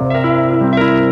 Música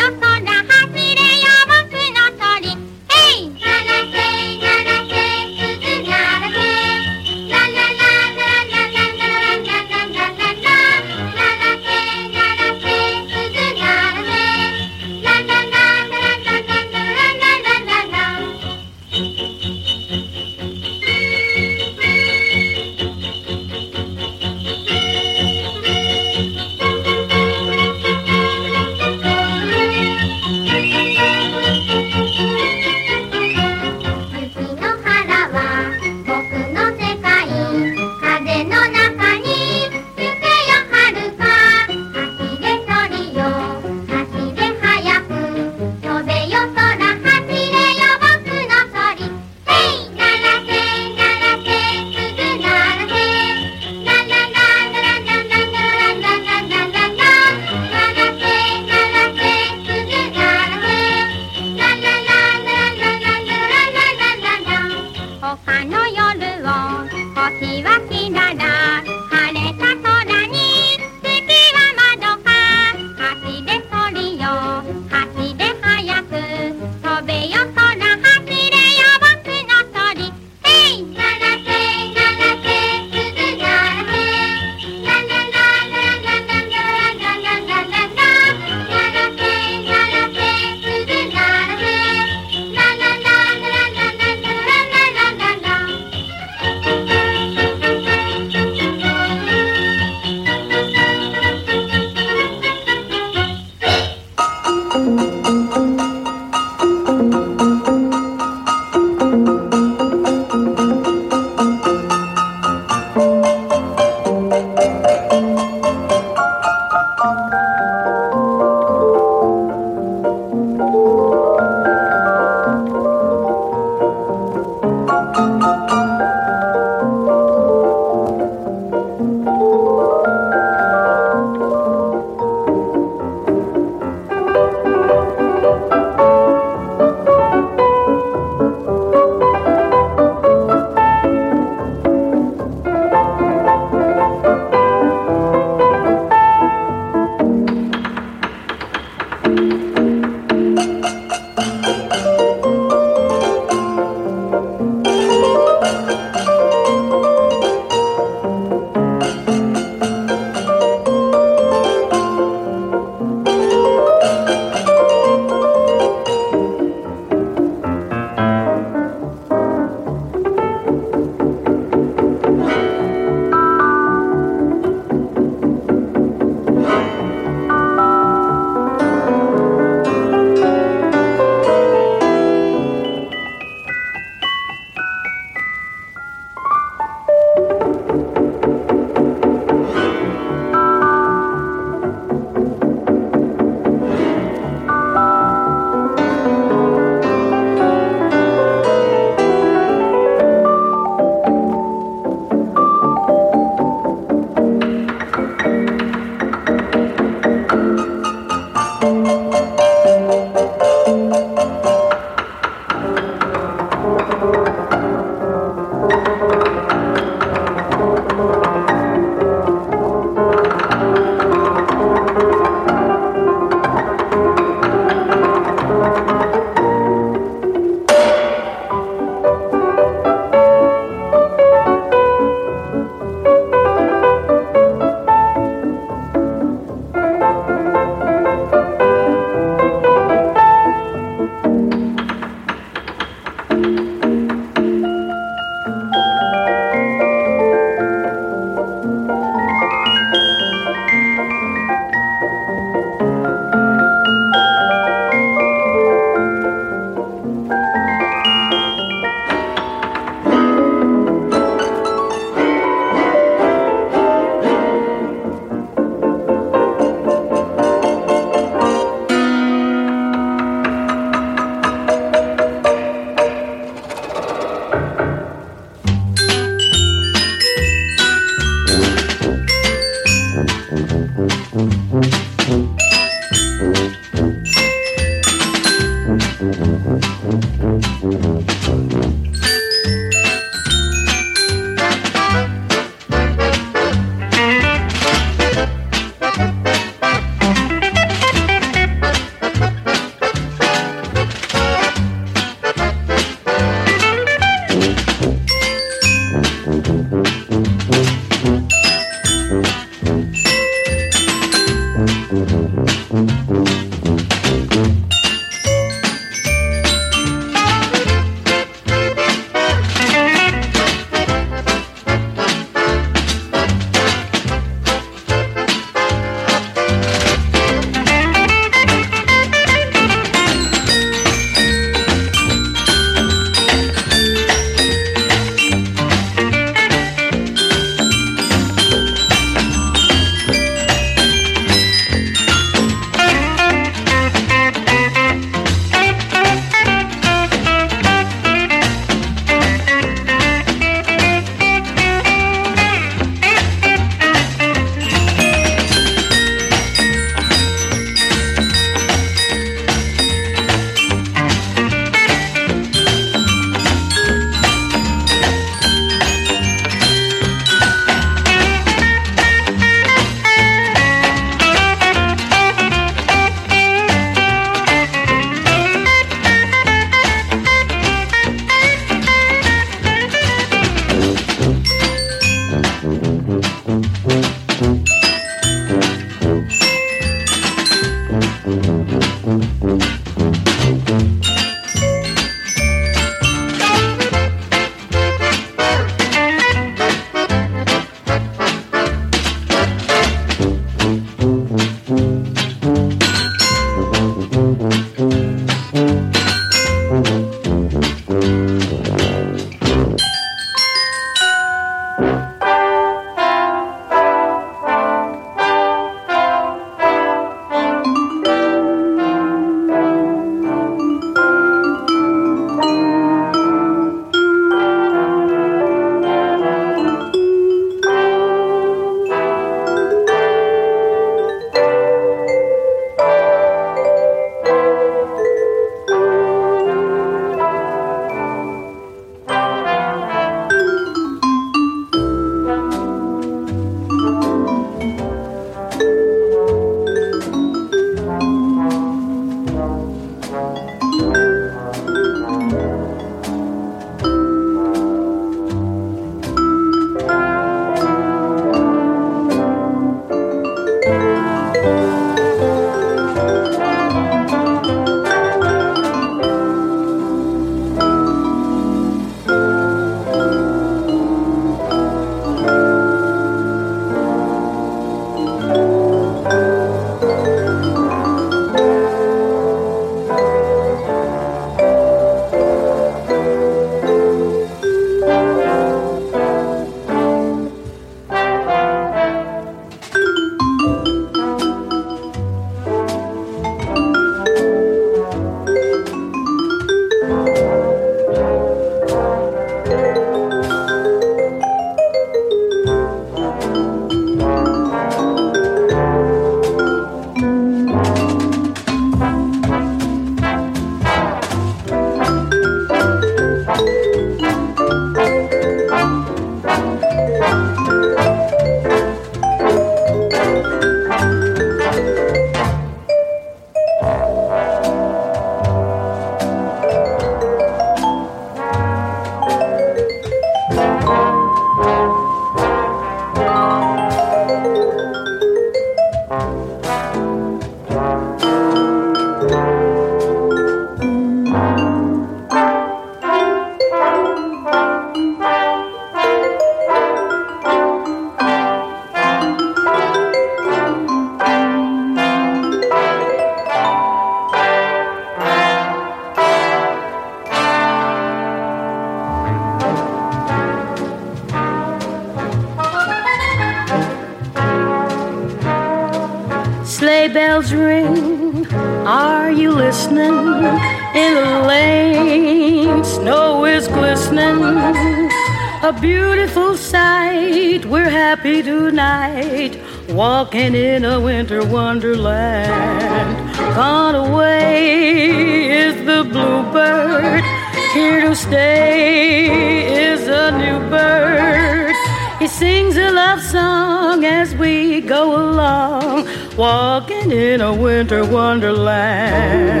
stay is a new bird. He sings a love song as we go along, walking in a winter wonderland.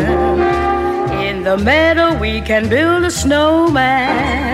In the meadow, we can build a snowman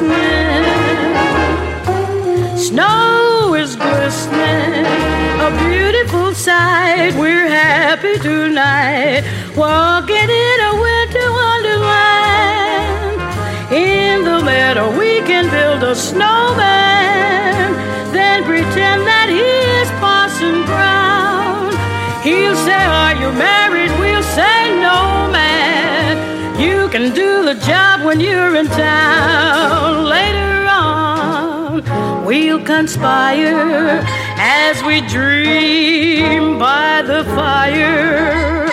Listening? Snow is glistening, a beautiful sight. We're happy tonight, walking in a winter wonderland. In the meadow, we can build a snowman then pretend that he is Parson Brown. He'll say, Are you married? The job when you're in town. Later on, we'll conspire as we dream by the fire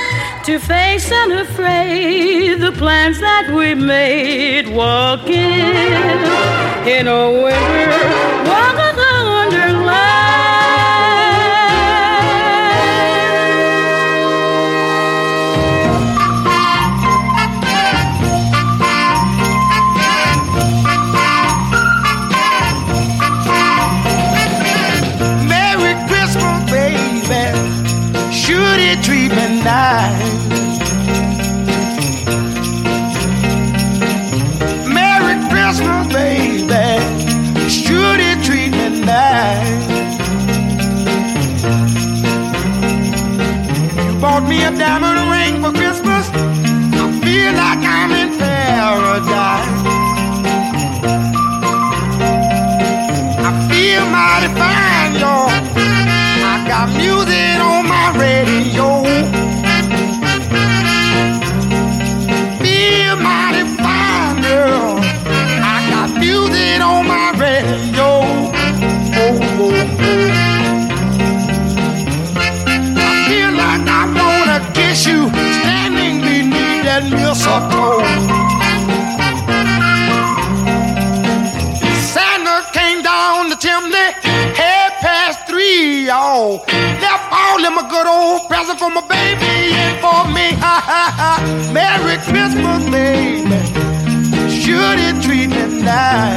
to face unafraid the plans that we made walking in a winter me nice. You bought me a diamond ring for Christmas. I feel like I'm in paradise. I feel mighty fine, y'all. I got music on my radio. Santa came down the chimney, past three, y'all. Left all a good old for my baby and for me. Ha ha ha. Merry Christmas, baby. Should it treat me nice?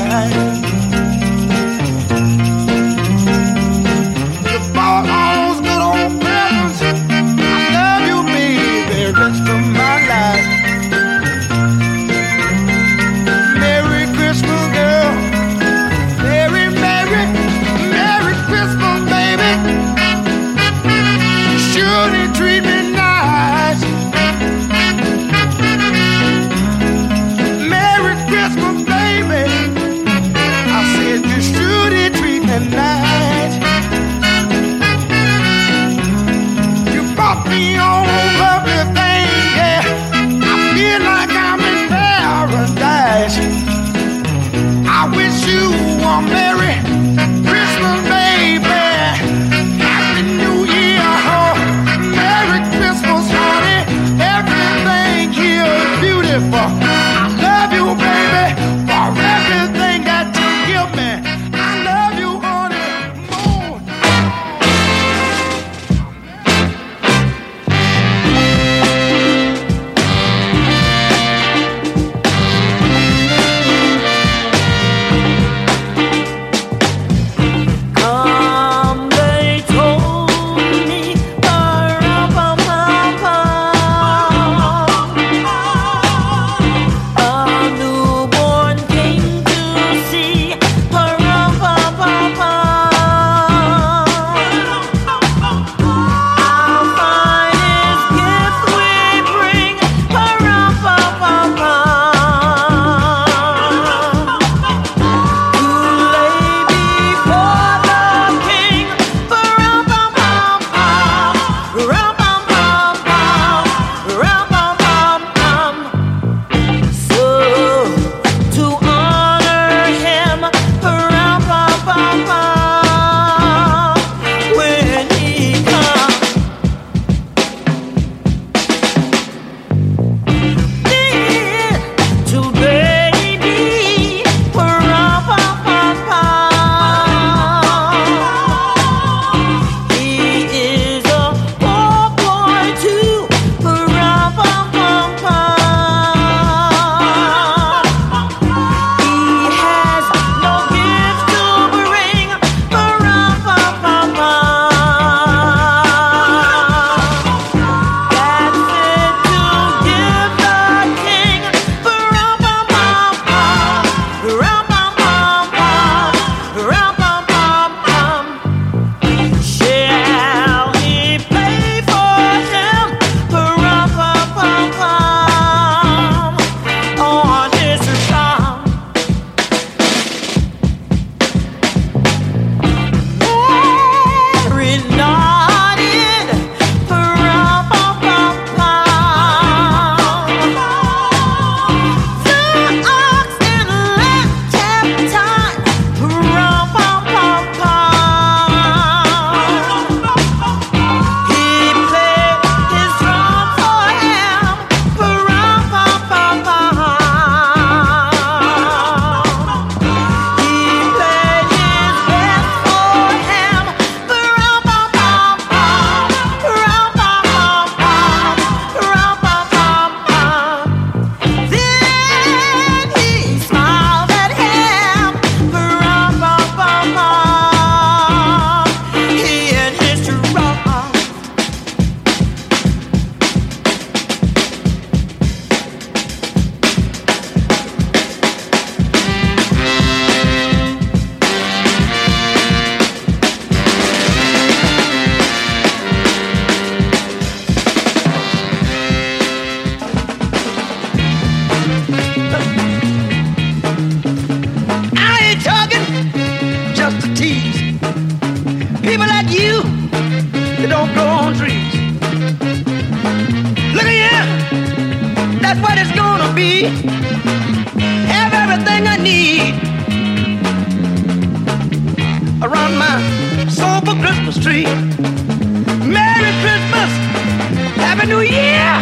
Happy New Year.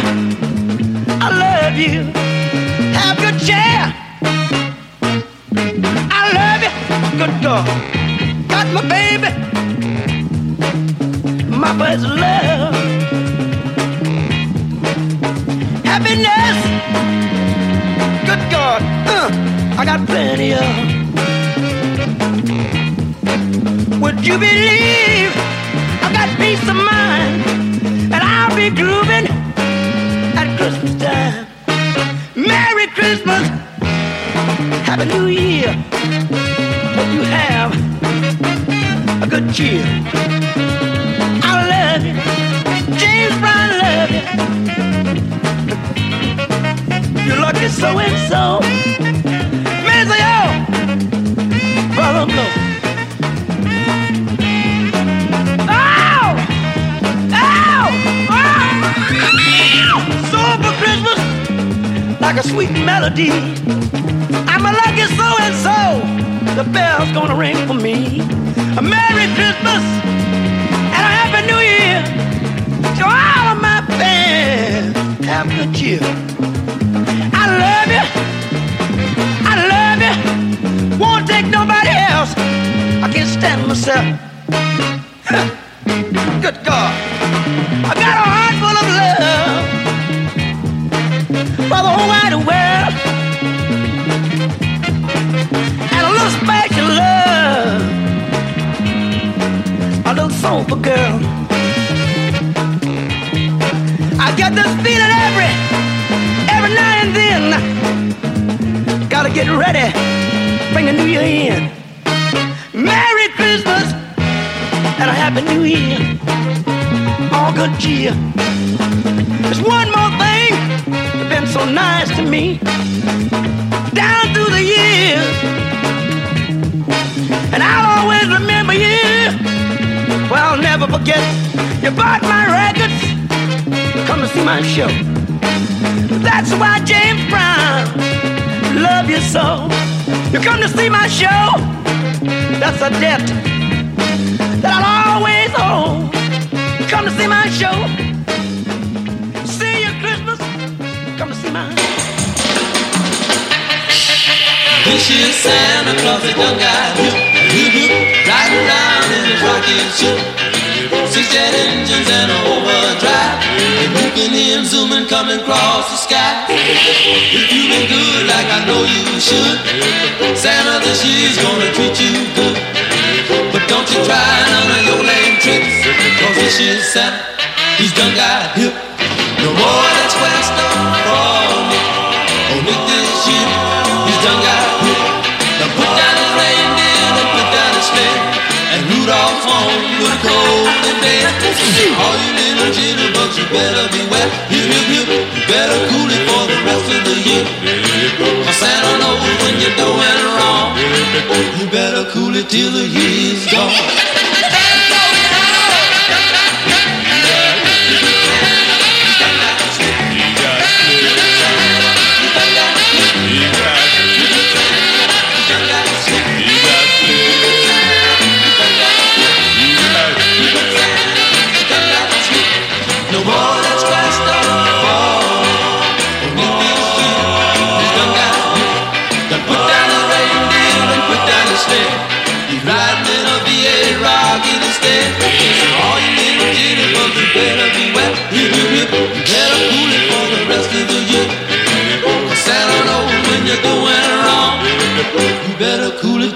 I love you. Have your chair. I love you. Good God. Got my baby. My first love. Happiness. Good God. Uh, I got plenty of. Would you believe I got peace of mind I'll be grooving at Christmas time? Merry Christmas, Happy New Year. Hope you have a good cheer. I love you, James Brown, love you. You're lucky so and so. Miss yo, brother. Like a sweet melody. I'm a lucky so and so. The bell's gonna ring for me. A Merry Christmas and a Happy New Year to all of my fans. Have good cheer. I love you. I love you. Won't take nobody else. I can't stand myself. For girl. I get this feeling every, every now and then. Gotta get ready, bring the new year in. Merry Christmas and a happy new year. All good cheer. There's one more thing that's been so nice to me. Down through the years. I'll never forget. You bought my records. Come to see my show. That's why James Brown love you so. You come to see my show. That's a debt that I'll always owe. Come to see my show. See you Christmas. Come to see my This year's Santa Claus, a young guy, hip, hip, hip, riding around in his rocket ship. Six jet engines and overdrive. And you can hear zooming coming across the sky. If you've been good like I know you should, Santa this year's gonna treat you good. But don't you try none of your lame tricks, cause this year's Santa, he's done got hip. No more that's west for me. Oh, oh, Nick this year, he's done got home a cold and day. All you little jitterbugs, you better beware. Hip, hip, hip, you better cool it for the rest of the year. Cause Santa knows when you're doing wrong. You better cool it till the year's gone.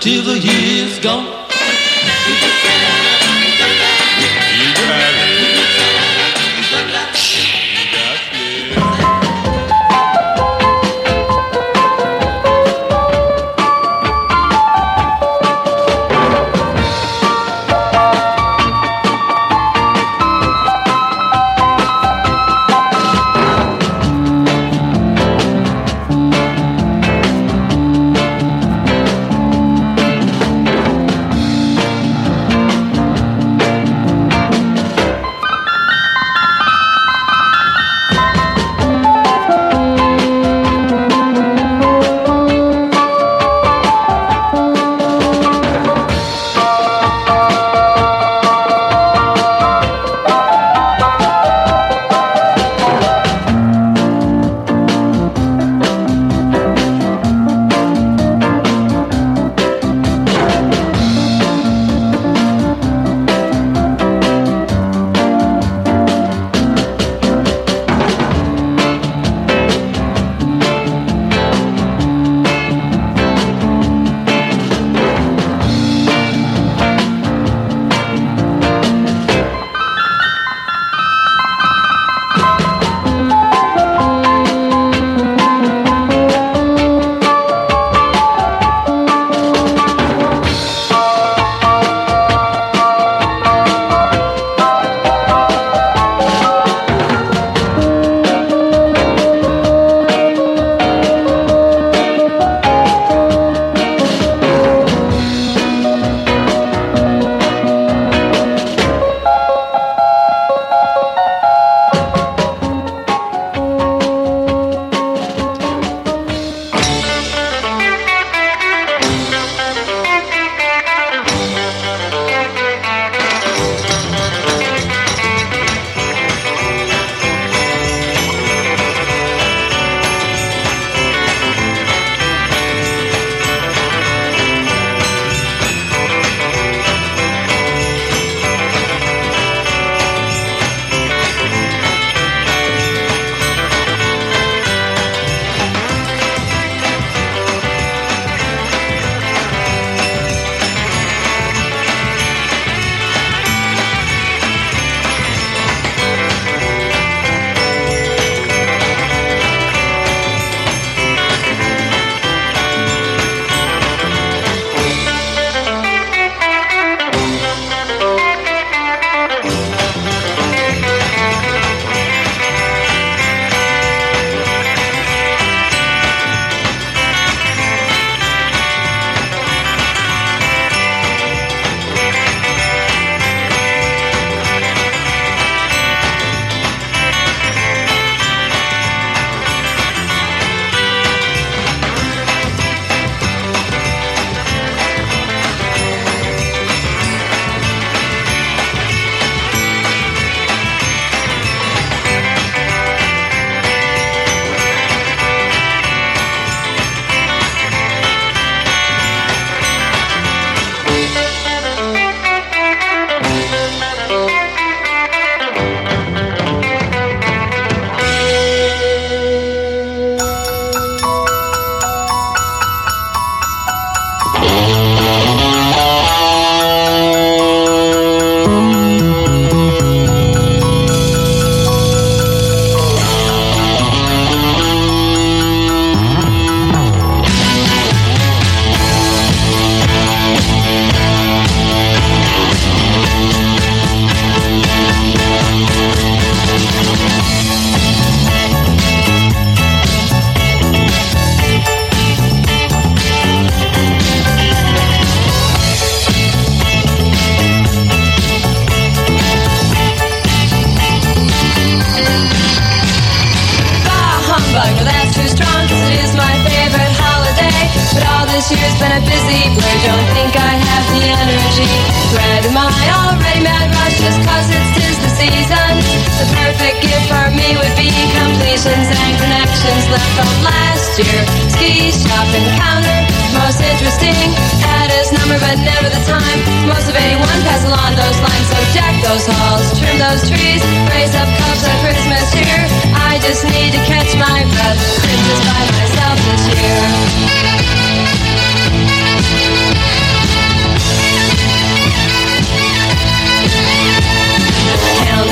Till the year's gone.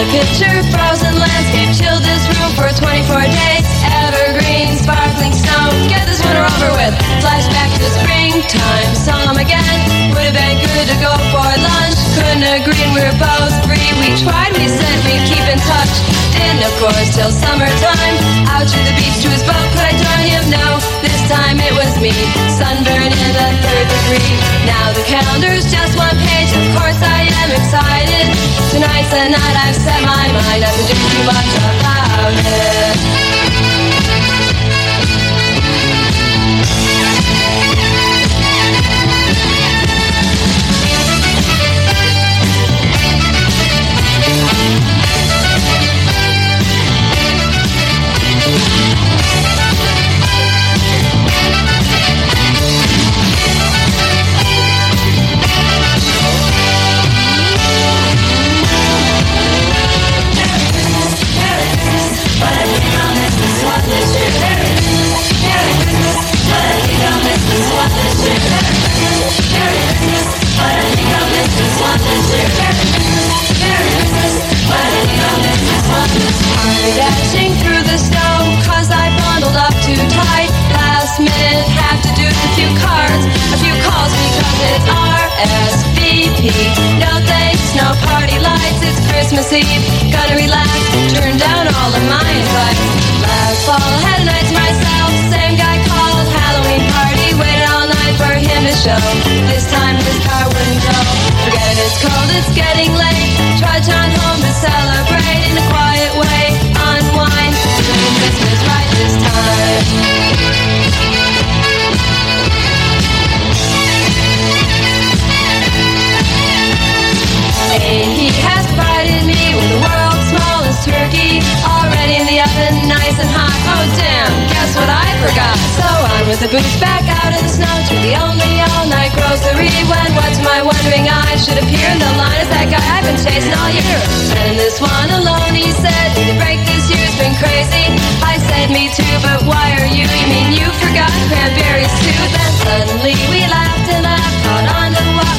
Picture, frozen landscape, chill this room for 24 days. Evergreen, sparkling snow, get this winter over with. Flashback to springtime, him again. Would have been good to go for lunch. Couldn't agree, we were both free. We tried, we said we'd keep in touch. Didn't, of course, till summertime. Out to the beach to his boat, could I join him? No, this time it was me. Sunburn in the third degree. Now the calendar's just one page. Of course I am excited. Tonight's the night I've set my mind. I could do too much about it. Eve. Gotta relax, turn down all of my invites. Last fall had a night to myself, same guy called Halloween party. Waited all night for him to show. This time his car wouldn't go. Forget it, it's cold, it's getting late. The oven, nice and hot. Oh damn, guess what I forgot? So on with the boots back out in the snow to the only all-night grocery. When what's my wondering eye should appear in the line is that guy I've been chasing all year. And this one alone, he said, to break this year's been crazy. I said me too, but why are you? You mean you forgot cranberries too? Then suddenly we laughed and laughed, caught on to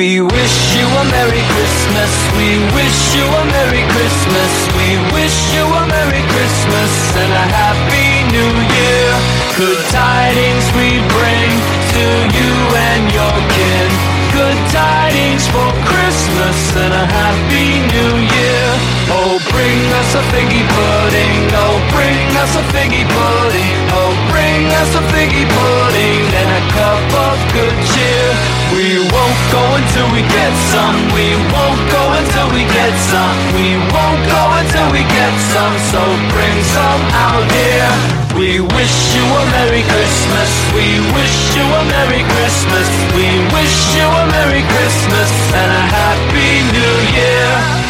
We wish you a Merry Christmas. We wish you a Merry Christmas. We wish you a Merry Christmas and a Happy New Year. Good tidings we bring to you and your kin. Good tidings for Christmas and a Happy New Year. Oh, bring us a figgy pudding. Oh, bring us a figgy pudding. Oh, bring us a figgy pudding and a cup of good cheer. We won't go until we get some. We won't go until we get some. We won't go until we get some. So bring some out here. We wish you a Merry Christmas. We wish you a Merry Christmas. We wish you a Merry Christmas and a Happy New Year.